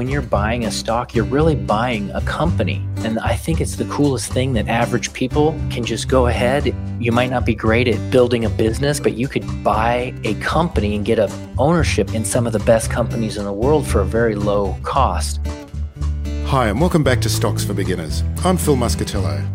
When you're buying a stock, you're really buying a company. And I think it's the coolest thing that average people can just go ahead. You might not be great at building a business, but you could buy a company and get a ownership in some of the best companies in the world for a very low cost. Hi, and welcome back to Stocks for Beginners. I'm Phil Muscatello.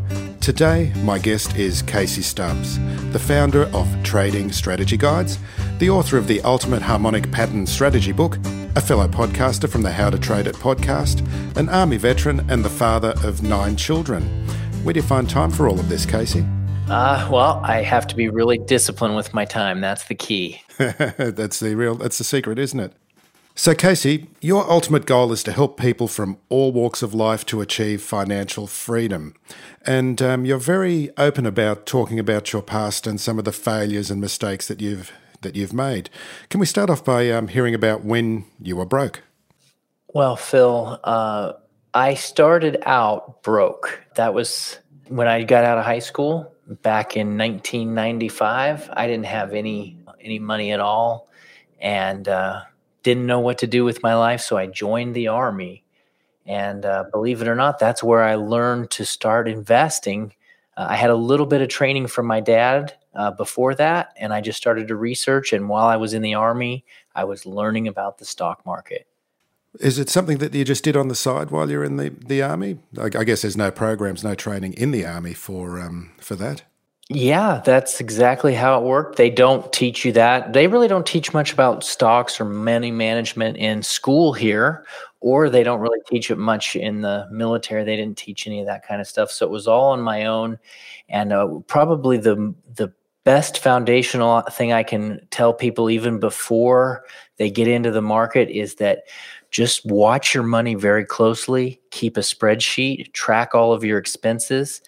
Today, my guest is Casey Stubbs, the founder of Trading Strategy Guides, the author of the Ultimate Harmonic Pattern Strategy book, a fellow podcaster from the How to Trade It podcast, an Army veteran, and the father of nine children. Where do you find time for all of this, Casey? Uh, well, I have to be really disciplined with my time. That's the key. that's the real that's the secret, isn't it? So, Casey, your ultimate goal is to help people from all walks of life to achieve financial freedom. And um, you're very open about talking about your past and some of the failures and mistakes that you've that you've made. Can we start off by um, hearing about when you were broke? Well, Phil, uh, I started out broke. That was when I got out of high school back in 1995. I didn't have any any money at all, and uh, didn't know what to do with my life, so I joined the army. And uh, believe it or not, that's where I learned to start investing. Uh, I had a little bit of training from my dad uh, before that, and I just started to research. And while I was in the army, I was learning about the stock market. Is it something that you just did on the side while you're in the, the army? I, I guess there's no programs, no training in the army for um, for that. Yeah, that's exactly how it worked. They don't teach you that. They really don't teach much about stocks or money management in school here, or they don't really teach it much in the military. They didn't teach any of that kind of stuff. So it was all on my own. And uh, probably the the best foundational thing I can tell people even before they get into the market is that just watch your money very closely, keep a spreadsheet, track all of your expenses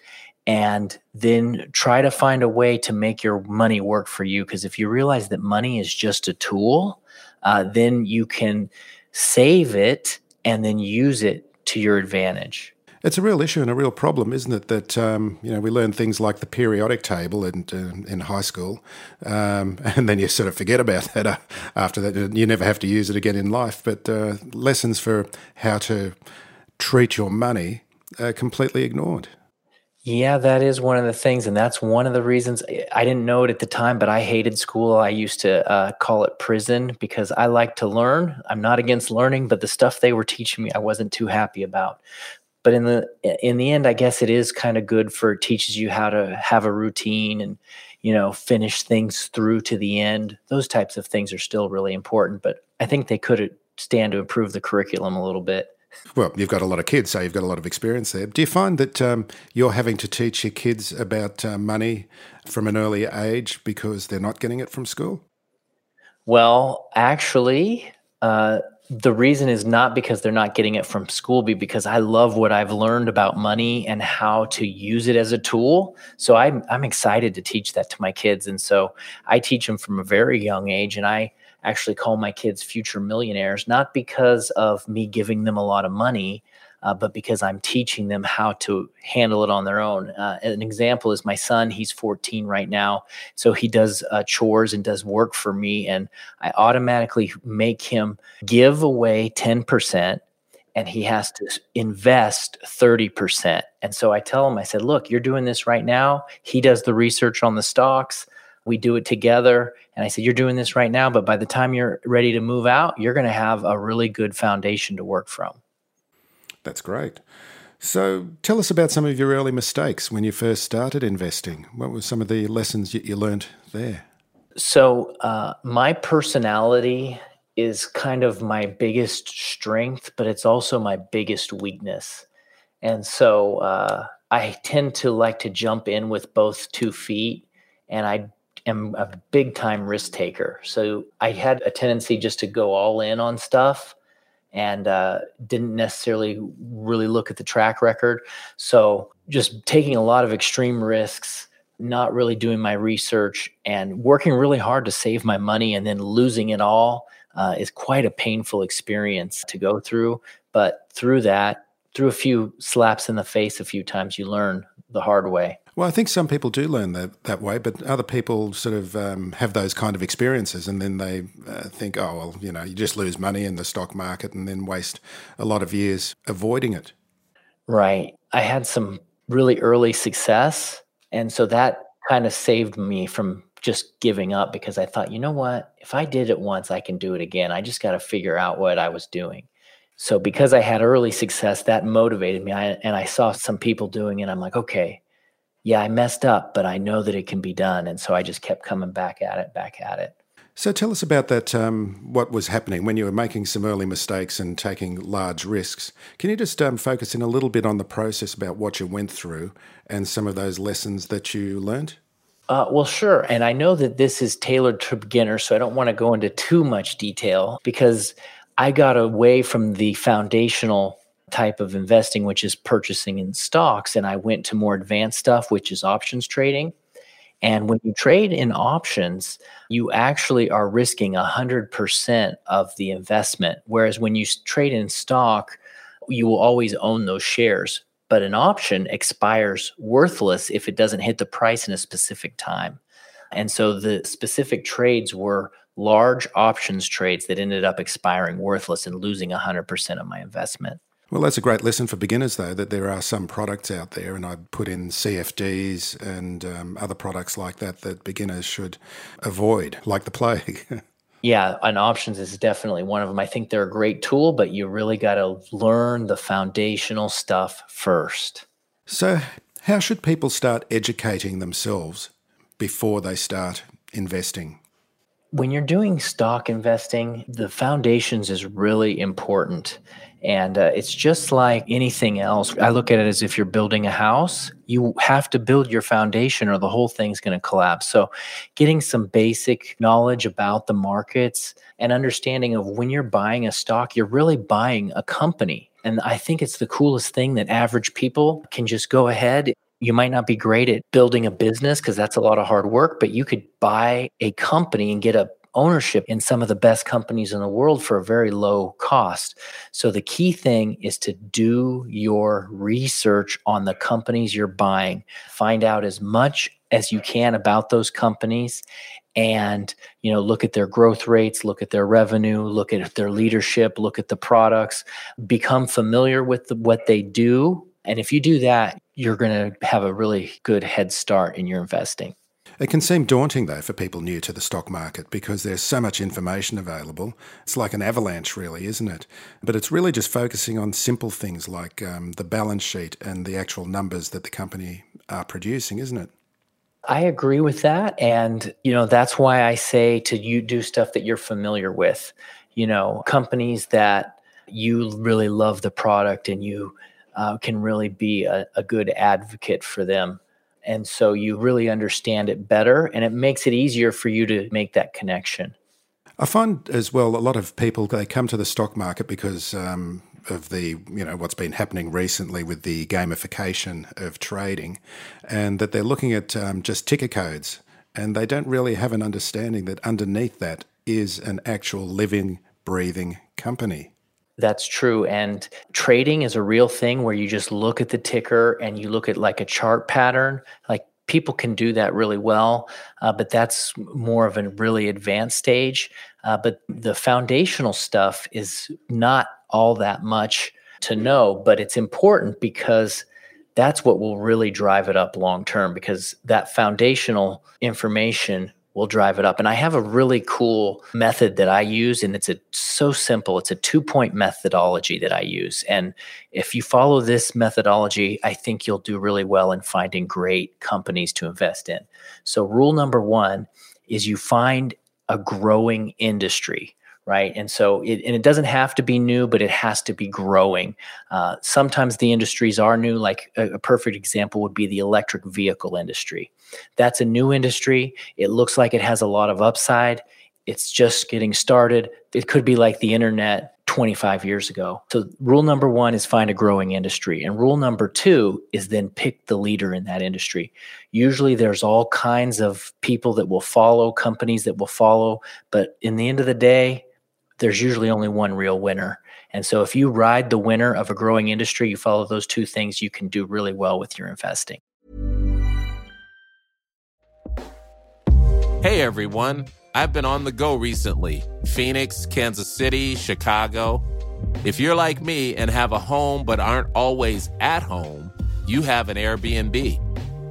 and then try to find a way to make your money work for you. Because if you realize that money is just a tool, uh, then you can save it and then use it to your advantage. It's a real issue and a real problem, isn't it? That um, you know we learn things like the periodic table in uh, in high school, um, and then you sort of forget about that uh, after that. You never have to use it again in life. But uh, lessons for how to treat your money are completely ignored. Yeah, that is one of the things. And that's one of the reasons I didn't know it at the time, but I hated school. I used to uh, call it prison because I like to learn. I'm not against learning, but the stuff they were teaching me, I wasn't too happy about. But in the in the end, I guess it is kind of good for it teaches you how to have a routine and you know finish things through to the end. Those types of things are still really important, but I think they could stand to improve the curriculum a little bit. Well, you've got a lot of kids, so you've got a lot of experience there. Do you find that um, you're having to teach your kids about uh, money from an early age because they're not getting it from school? Well, actually, uh, the reason is not because they're not getting it from school, but because I love what I've learned about money and how to use it as a tool. So I'm I'm excited to teach that to my kids, and so I teach them from a very young age, and I actually call my kids future millionaires, not because of me giving them a lot of money, uh, but because I'm teaching them how to handle it on their own. Uh, an example is my son, he's 14 right now. So he does uh, chores and does work for me. And I automatically make him give away 10% and he has to invest 30%. And so I tell him, I said, look, you're doing this right now. He does the research on the stocks we do it together. And I said, You're doing this right now, but by the time you're ready to move out, you're going to have a really good foundation to work from. That's great. So tell us about some of your early mistakes when you first started investing. What were some of the lessons you learned there? So, uh, my personality is kind of my biggest strength, but it's also my biggest weakness. And so uh, I tend to like to jump in with both two feet, and I am a big time risk taker. So I had a tendency just to go all in on stuff and uh, didn't necessarily really look at the track record. So just taking a lot of extreme risks, not really doing my research, and working really hard to save my money and then losing it all uh, is quite a painful experience to go through. But through that, through a few slaps in the face a few times, you learn the hard way. Well, I think some people do learn that, that way, but other people sort of um, have those kind of experiences and then they uh, think, oh, well, you know, you just lose money in the stock market and then waste a lot of years avoiding it. Right. I had some really early success. And so that kind of saved me from just giving up because I thought, you know what? If I did it once, I can do it again. I just got to figure out what I was doing. So because I had early success, that motivated me. I, and I saw some people doing it. I'm like, okay, yeah, I messed up, but I know that it can be done. And so I just kept coming back at it, back at it. So tell us about that. Um, what was happening when you were making some early mistakes and taking large risks? Can you just um, focus in a little bit on the process about what you went through and some of those lessons that you learned? Uh, well, sure. And I know that this is tailored to beginners, so I don't want to go into too much detail because I got away from the foundational type of investing, which is purchasing in stocks. And I went to more advanced stuff, which is options trading. And when you trade in options, you actually are risking 100% of the investment. Whereas when you trade in stock, you will always own those shares. But an option expires worthless if it doesn't hit the price in a specific time. And so the specific trades were large options trades that ended up expiring worthless and losing 100% of my investment. Well, that's a great lesson for beginners, though, that there are some products out there, and I put in CFDs and um, other products like that that beginners should avoid, like the plague. yeah, and options is definitely one of them. I think they're a great tool, but you really got to learn the foundational stuff first. So, how should people start educating themselves before they start investing? When you're doing stock investing, the foundations is really important. And uh, it's just like anything else. I look at it as if you're building a house, you have to build your foundation or the whole thing's going to collapse. So, getting some basic knowledge about the markets and understanding of when you're buying a stock, you're really buying a company. And I think it's the coolest thing that average people can just go ahead you might not be great at building a business because that's a lot of hard work, but you could buy a company and get a ownership in some of the best companies in the world for a very low cost. So the key thing is to do your research on the companies you're buying. Find out as much as you can about those companies and you know look at their growth rates look at their revenue look at their leadership look at the products become familiar with the, what they do and if you do that you're going to have a really good head start in your investing it can seem daunting, though, for people new to the stock market because there's so much information available. It's like an avalanche, really, isn't it? But it's really just focusing on simple things like um, the balance sheet and the actual numbers that the company are producing, isn't it? I agree with that. And, you know, that's why I say to you do stuff that you're familiar with. You know, companies that you really love the product and you uh, can really be a, a good advocate for them and so you really understand it better and it makes it easier for you to make that connection. I find as well a lot of people they come to the stock market because um, of the you know what's been happening recently with the gamification of trading, and that they're looking at um, just ticker codes, and they don't really have an understanding that underneath that is an actual living, breathing company. That's true. And trading is a real thing where you just look at the ticker and you look at like a chart pattern. Like people can do that really well, uh, but that's more of a really advanced stage. Uh, but the foundational stuff is not all that much to know, but it's important because that's what will really drive it up long term because that foundational information will drive it up. And I have a really cool method that I use, and it's a, so simple. It's a two point methodology that I use. And if you follow this methodology, I think you'll do really well in finding great companies to invest in. So, rule number one is you find a growing industry right? And so, it, and it doesn't have to be new, but it has to be growing. Uh, sometimes the industries are new. Like a, a, perfect example would be the electric vehicle industry. That's a new industry. It looks like it has a lot of upside. It's just getting started. It could be like the internet 25 years ago. So, rule number one is find a growing industry. And rule number two is then pick the leader in that industry. Usually, there's all kinds of people that will follow, companies that will follow. But in the end of the day, there's usually only one real winner. And so if you ride the winner of a growing industry, you follow those two things, you can do really well with your investing. Hey everyone, I've been on the go recently Phoenix, Kansas City, Chicago. If you're like me and have a home but aren't always at home, you have an Airbnb.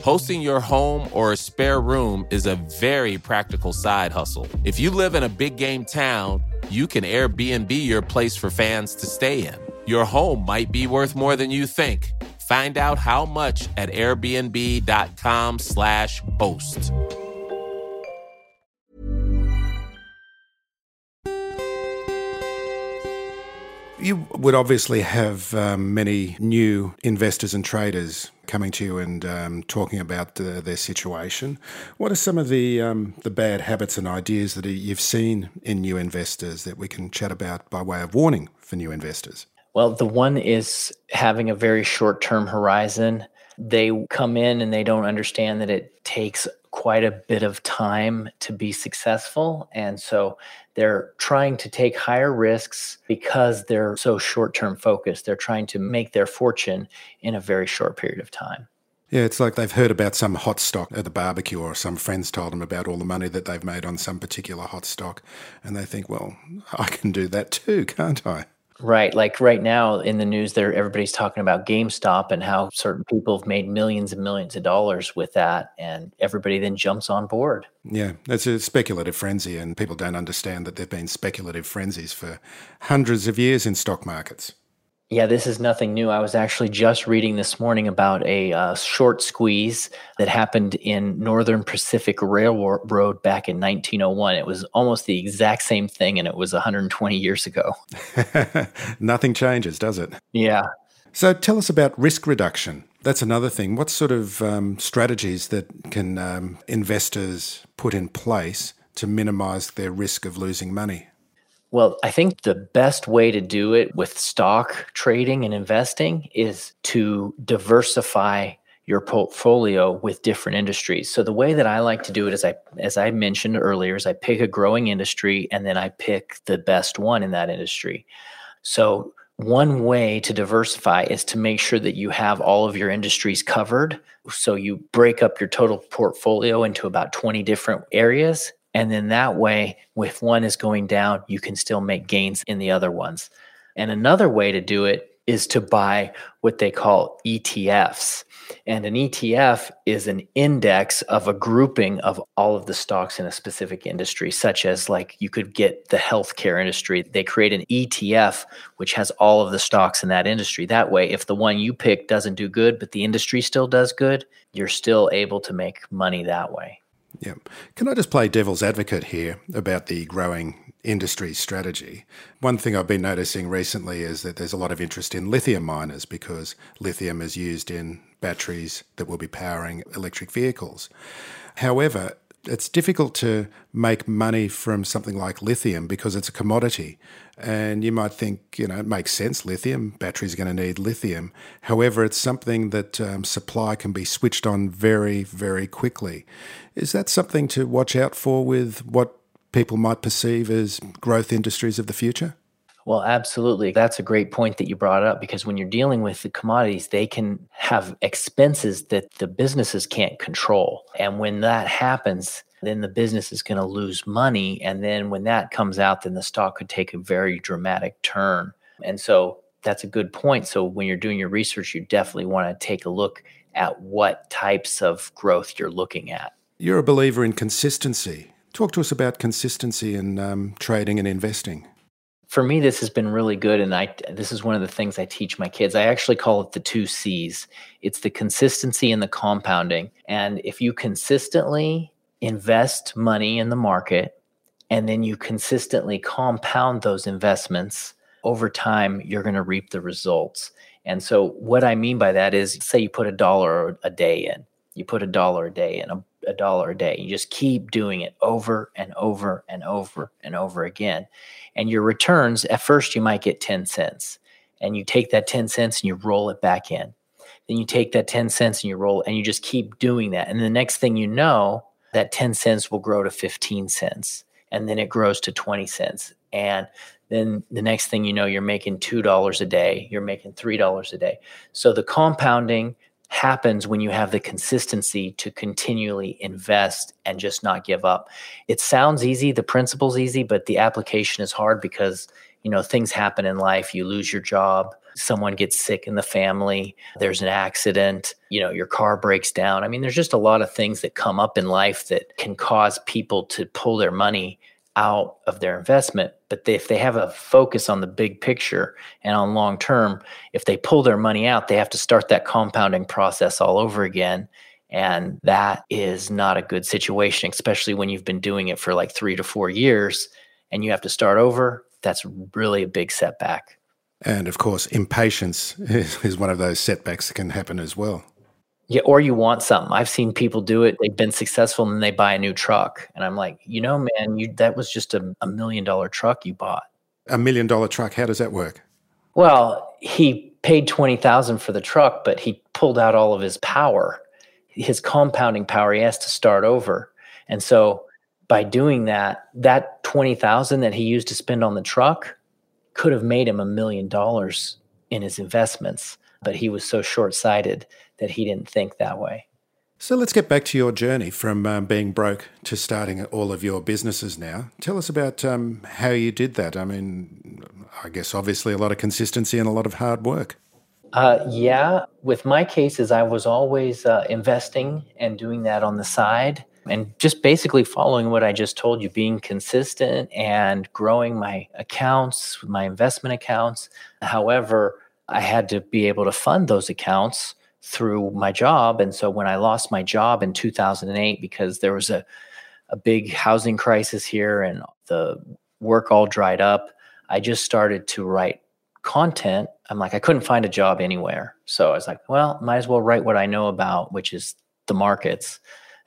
Hosting your home or a spare room is a very practical side hustle. If you live in a big game town, you can Airbnb your place for fans to stay in. Your home might be worth more than you think. Find out how much at airbnb.com/slash host. You would obviously have um, many new investors and traders coming to you and um, talking about uh, their situation. What are some of the um, the bad habits and ideas that you've seen in new investors that we can chat about by way of warning for new investors? Well, the one is having a very short term horizon. They come in and they don't understand that it takes quite a bit of time to be successful. And so they're trying to take higher risks because they're so short term focused. They're trying to make their fortune in a very short period of time. Yeah, it's like they've heard about some hot stock at the barbecue, or some friends told them about all the money that they've made on some particular hot stock. And they think, well, I can do that too, can't I? Right. Like right now in the news there everybody's talking about GameStop and how certain people have made millions and millions of dollars with that and everybody then jumps on board. Yeah, it's a speculative frenzy and people don't understand that there've been speculative frenzies for hundreds of years in stock markets. Yeah, this is nothing new. I was actually just reading this morning about a uh, short squeeze that happened in Northern Pacific Railroad back in 1901. It was almost the exact same thing, and it was 120 years ago. Nothing changes, does it? Yeah. So tell us about risk reduction. That's another thing. What sort of um, strategies that can um, investors put in place to minimize their risk of losing money? Well, I think the best way to do it with stock trading and investing is to diversify your portfolio with different industries. So the way that I like to do it is I as I mentioned earlier is I pick a growing industry and then I pick the best one in that industry. So one way to diversify is to make sure that you have all of your industries covered. So you break up your total portfolio into about 20 different areas and then that way, if one is going down, you can still make gains in the other ones. And another way to do it is to buy what they call ETFs. And an ETF is an index of a grouping of all of the stocks in a specific industry, such as like you could get the healthcare industry. They create an ETF which has all of the stocks in that industry. That way, if the one you pick doesn't do good, but the industry still does good, you're still able to make money that way. Yeah. Can I just play devil's advocate here about the growing industry strategy? One thing I've been noticing recently is that there's a lot of interest in lithium miners because lithium is used in batteries that will be powering electric vehicles. However, it's difficult to make money from something like lithium because it's a commodity. And you might think, you know, it makes sense. Lithium, batteries are going to need lithium. However, it's something that um, supply can be switched on very, very quickly. Is that something to watch out for with what people might perceive as growth industries of the future? Well, absolutely. That's a great point that you brought up because when you're dealing with the commodities, they can have expenses that the businesses can't control. And when that happens, then the business is going to lose money. And then when that comes out, then the stock could take a very dramatic turn. And so that's a good point. So when you're doing your research, you definitely want to take a look at what types of growth you're looking at. You're a believer in consistency. Talk to us about consistency in um, trading and investing for me this has been really good and i this is one of the things i teach my kids. I actually call it the two c's. It's the consistency and the compounding. And if you consistently invest money in the market and then you consistently compound those investments over time, you're going to reap the results. And so, what I mean by that is say you put a dollar a day in, you put a dollar a day in, a, a dollar a day. You just keep doing it over and over and over and over again. And your returns, at first, you might get 10 cents. And you take that 10 cents and you roll it back in. Then you take that 10 cents and you roll and you just keep doing that. And the next thing you know, that 10 cents will grow to 15 cents. And then it grows to 20 cents. And then the next thing you know, you're making $2 a day, you're making $3 a day. So the compounding happens when you have the consistency to continually invest and just not give up. It sounds easy, the principle's easy, but the application is hard because, you know, things happen in life. You lose your job, someone gets sick in the family, there's an accident, you know, your car breaks down. I mean, there's just a lot of things that come up in life that can cause people to pull their money out of their investment. But they, if they have a focus on the big picture and on long term, if they pull their money out, they have to start that compounding process all over again. And that is not a good situation, especially when you've been doing it for like three to four years and you have to start over. That's really a big setback. And of course, impatience is, is one of those setbacks that can happen as well. Yeah, or you want something. I've seen people do it. They've been successful and then they buy a new truck. And I'm like, you know, man, you that was just a, a million dollar truck you bought. A million dollar truck, how does that work? Well, he paid 20,000 for the truck, but he pulled out all of his power. His compounding power, he has to start over. And so by doing that, that 20,000 that he used to spend on the truck could have made him a million dollars in his investments, but he was so short-sighted that he didn't think that way. So let's get back to your journey from um, being broke to starting all of your businesses now. Tell us about um, how you did that. I mean, I guess obviously a lot of consistency and a lot of hard work. Uh, yeah, with my cases, I was always uh, investing and doing that on the side and just basically following what I just told you, being consistent and growing my accounts, my investment accounts. However, I had to be able to fund those accounts through my job. And so when I lost my job in 2008, because there was a, a big housing crisis here and the work all dried up, I just started to write content. I'm like, I couldn't find a job anywhere. So I was like, well, might as well write what I know about, which is the markets.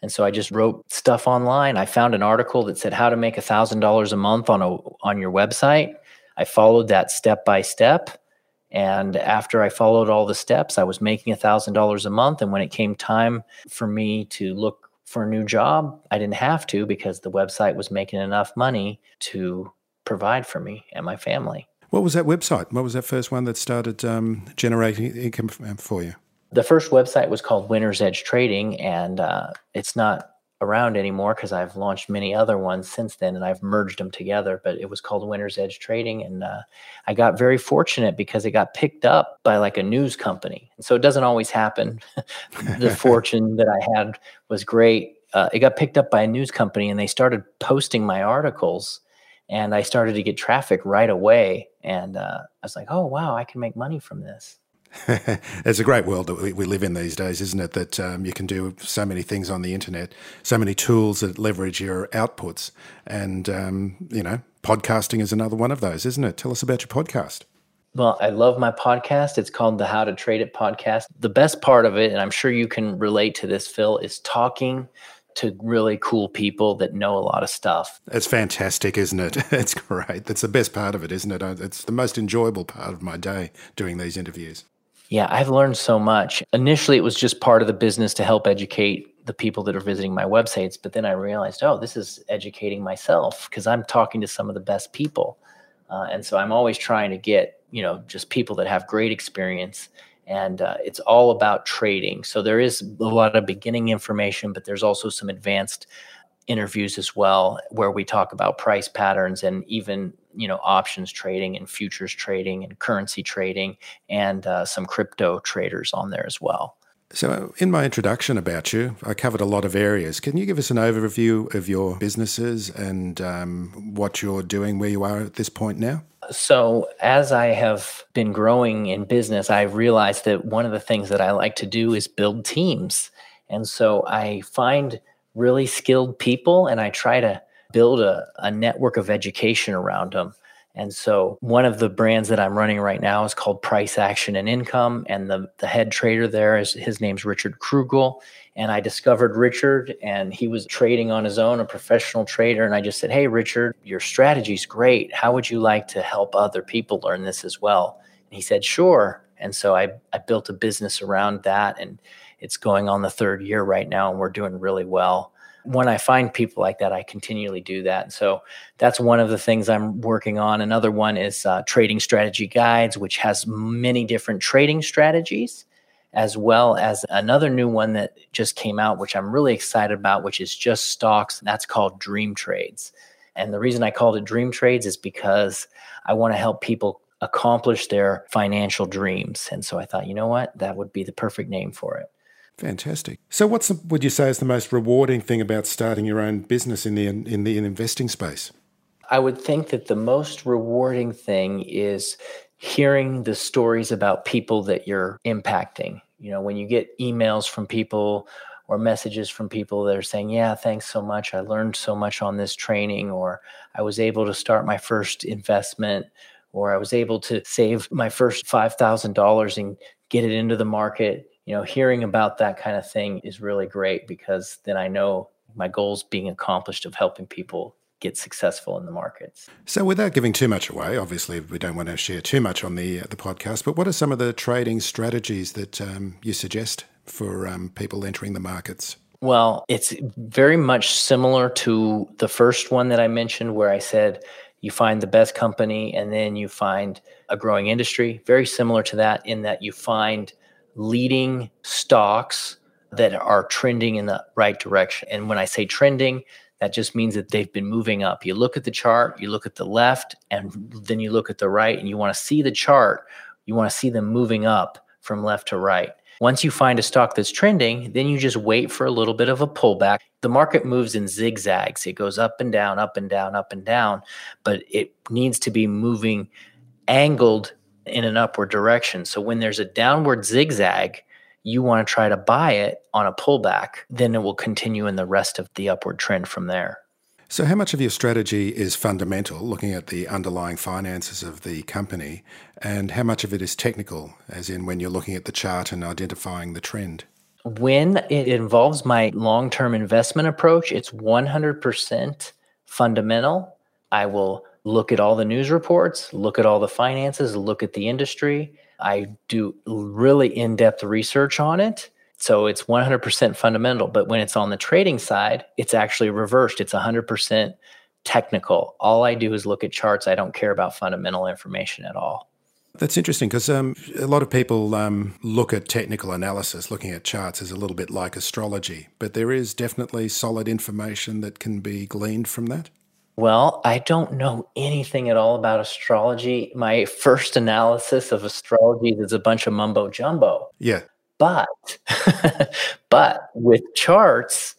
And so I just wrote stuff online. I found an article that said how to make a thousand dollars a month on a on your website. I followed that step by step and after I followed all the steps, I was making $1,000 a month. And when it came time for me to look for a new job, I didn't have to because the website was making enough money to provide for me and my family. What was that website? What was that first one that started um, generating income for you? The first website was called Winner's Edge Trading, and uh, it's not around anymore because I've launched many other ones since then and I've merged them together. But it was called Winner's Edge Trading. And uh, I got very fortunate because it got picked up by like a news company. And so it doesn't always happen. the fortune that I had was great. Uh, it got picked up by a news company and they started posting my articles. And I started to get traffic right away. And uh, I was like, oh, wow, I can make money from this. it's a great world that we, we, live in these days, isn't it? That um, you can do so many things on the internet, so many tools that leverage your outputs. And, um, you know, podcasting is another one of those, isn't it? Tell us about your podcast. Well, I love my podcast. It's called the How to Trade It podcast. The best part of it, and I'm sure you can relate to this, Phil, is talking to really cool people that know a lot of stuff. It's fantastic, isn't it? It's great. That's the best part of it, isn't it? It's the most enjoyable part of my day doing these interviews. Yeah, I've learned so much. Initially, it was just part of the business to help educate the people that are visiting my websites. But then I realized, oh, this is educating myself because I'm talking to some of the best people. Uh, and so I'm always trying to get, you know, just people that have great experience. And uh, it's all about trading. So there is a lot of beginning information, but there's also some advanced interviews as well where we talk about price patterns and even you know options trading and futures trading and currency trading and uh, some crypto traders on there as well. So in my introduction about you i covered a lot of areas. Can you give us an overview of your businesses and um, what you're doing where you are at this point now? So as i have been growing in business i've realized that one of the things that i like to do is build teams. And so i find really skilled people and I try to build a, a network of education around them. And so one of the brands that I'm running right now is called Price Action and Income. And the, the head trader there is his name's Richard Krugel. And I discovered Richard and he was trading on his own, a professional trader. And I just said, Hey, Richard, your strategy's great. How would you like to help other people learn this as well? And he said, Sure. And so I, I built a business around that. And it's going on the third year right now. And we're doing really well. When I find people like that, I continually do that. And so that's one of the things I'm working on. Another one is uh, Trading Strategy Guides, which has many different trading strategies as well as another new one that just came out, which I'm really excited about, which is just stocks. And that's called Dream Trades. And the reason I called it Dream Trades is because I want to help people accomplish their financial dreams. And so I thought, you know what? That would be the perfect name for it. Fantastic. So, what's the, would you say is the most rewarding thing about starting your own business in the in the investing space? I would think that the most rewarding thing is hearing the stories about people that you're impacting. You know, when you get emails from people or messages from people that are saying, Yeah, thanks so much. I learned so much on this training, or I was able to start my first investment, or I was able to save my first $5,000 and get it into the market. You know, hearing about that kind of thing is really great because then I know my goals being accomplished of helping people get successful in the markets. So, without giving too much away, obviously we don't want to share too much on the uh, the podcast. But what are some of the trading strategies that um, you suggest for um, people entering the markets? Well, it's very much similar to the first one that I mentioned, where I said you find the best company and then you find a growing industry. Very similar to that, in that you find leading stocks that are trending in the right direction. And when I say trending, that just means that they've been moving up. You look at the chart, you look at the left, and then you look at the right, and you want to see the chart. You want to see them moving up from left to right. Once you find a stock that's trending, then you just wait for a little bit of a pullback. The market moves in zigzags. It goes up and down, up and down, up and down, but it needs to be moving angled in an upward direction. So when there's a downward zigzag, you want to try to buy it on a pullback, then it will continue in the rest of the upward trend from there. So, how much of your strategy is fundamental, looking at the underlying finances of the company, and how much of it is technical, as in when you're looking at the chart and identifying the trend? When it involves my long term investment approach, it's 100% fundamental. I will look at all the news reports, look at all the finances, look at the industry, I do really in depth research on it. So it's 100% fundamental. But when it's on the trading side, it's actually reversed. It's 100% technical. All I do is look at charts. I don't care about fundamental information at all. That's interesting because um, a lot of people um, look at technical analysis, looking at charts, as a little bit like astrology, but there is definitely solid information that can be gleaned from that. Well, I don't know anything at all about astrology. My first analysis of astrology is a bunch of mumbo jumbo. Yeah. But but with charts,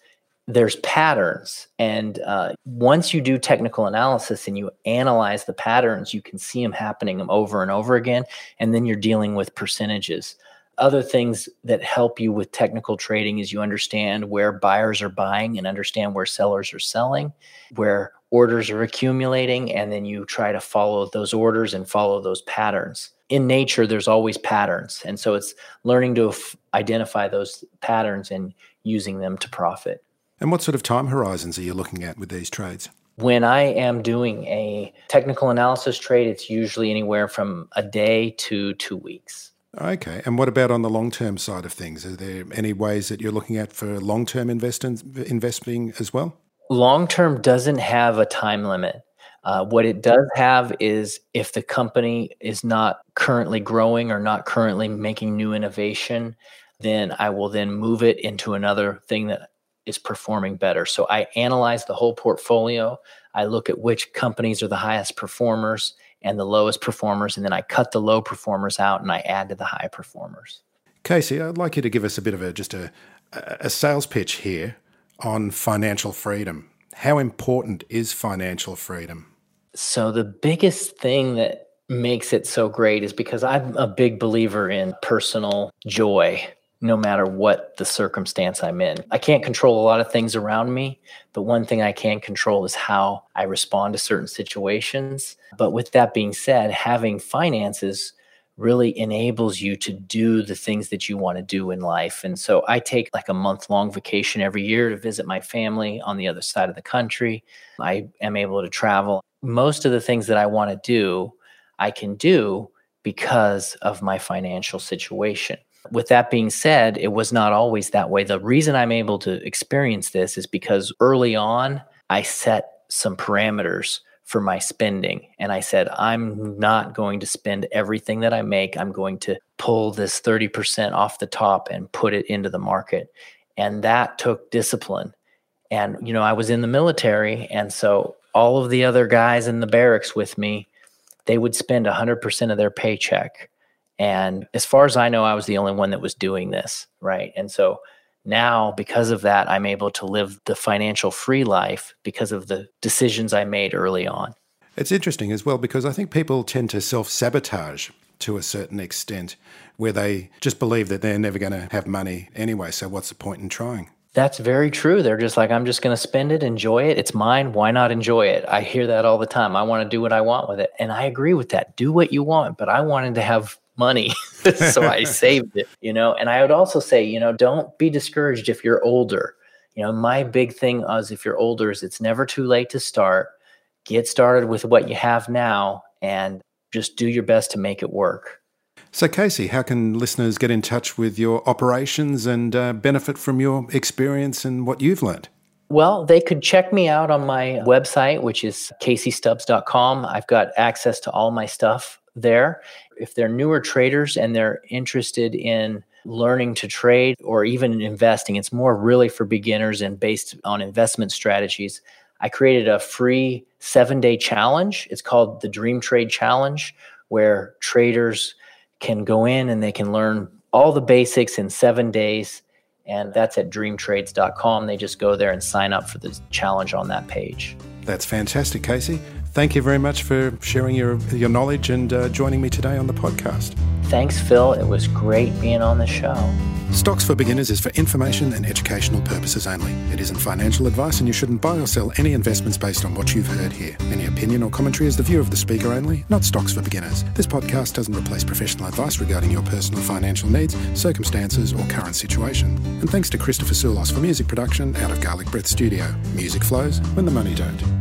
there's patterns, and uh, once you do technical analysis and you analyze the patterns, you can see them happening over and over again, and then you're dealing with percentages. Other things that help you with technical trading is you understand where buyers are buying and understand where sellers are selling, where orders are accumulating, and then you try to follow those orders and follow those patterns. In nature, there's always patterns. And so it's learning to f- identify those patterns and using them to profit. And what sort of time horizons are you looking at with these trades? When I am doing a technical analysis trade, it's usually anywhere from a day to two weeks. Okay. And what about on the long term side of things? Are there any ways that you're looking at for long term investing as well? Long term doesn't have a time limit. Uh, what it does have is if the company is not currently growing or not currently making new innovation, then I will then move it into another thing that is performing better. So I analyze the whole portfolio. I look at which companies are the highest performers and the lowest performers, and then I cut the low performers out and I add to the high performers. Casey, I'd like you to give us a bit of a just a, a sales pitch here on financial freedom. How important is financial freedom? So, the biggest thing that makes it so great is because I'm a big believer in personal joy. no matter what the circumstance I'm in. I can't control a lot of things around me, but one thing I can control is how I respond to certain situations. But with that being said, having finances really enables you to do the things that you want to do in life. And so I take like a month long vacation every year to visit my family on the other side of the country. I am able to travel. Most of the things that I want to do, I can do because of my financial situation. With that being said, it was not always that way. The reason I'm able to experience this is because early on, I set some parameters for my spending. And I said, I'm not going to spend everything that I make. I'm going to pull this 30% off the top and put it into the market. And that took discipline. And, you know, I was in the military. And so all of the other guys in the barracks with me, they would spend 100% of their paycheck. And as far as I know, I was the only one that was doing this. Right. And so now because of that i'm able to live the financial free life because of the decisions i made early on it's interesting as well because i think people tend to self-sabotage to a certain extent where they just believe that they're never going to have money anyway so what's the point in trying that's very true. They're just like, I'm just going to spend it, enjoy it. It's mine. Why not enjoy it? I hear that all the time. I want to do what I want with it. And I agree with that. Do what you want. But I wanted to have money. so I saved it, you know. And I would also say, you know, don't be discouraged if you're older. You know, my big thing is if you're older is it's never too late to start. Get started with what you have now and just do your best to make it work. So, Casey, how can listeners get in touch with your operations and uh, benefit from your experience and what you've learned? Well, they could check me out on my website, which is caseystubbs.com. I've got access to all my stuff there. If they're newer traders and they're interested in learning to trade or even investing, it's more really for beginners and based on investment strategies. I created a free seven day challenge. It's called the Dream Trade Challenge, where traders can go in and they can learn all the basics in seven days. And that's at dreamtrades.com. They just go there and sign up for the challenge on that page. That's fantastic, Casey. Thank you very much for sharing your, your knowledge and uh, joining me today on the podcast. Thanks, Phil. It was great being on the show. Stocks for Beginners is for information and educational purposes only. It isn't financial advice, and you shouldn't buy or sell any investments based on what you've heard here. Any opinion or commentary is the view of the speaker only, not Stocks for Beginners. This podcast doesn't replace professional advice regarding your personal financial needs, circumstances, or current situation. And thanks to Christopher Soulos for music production out of Garlic Breath Studio. Music flows when the money don't.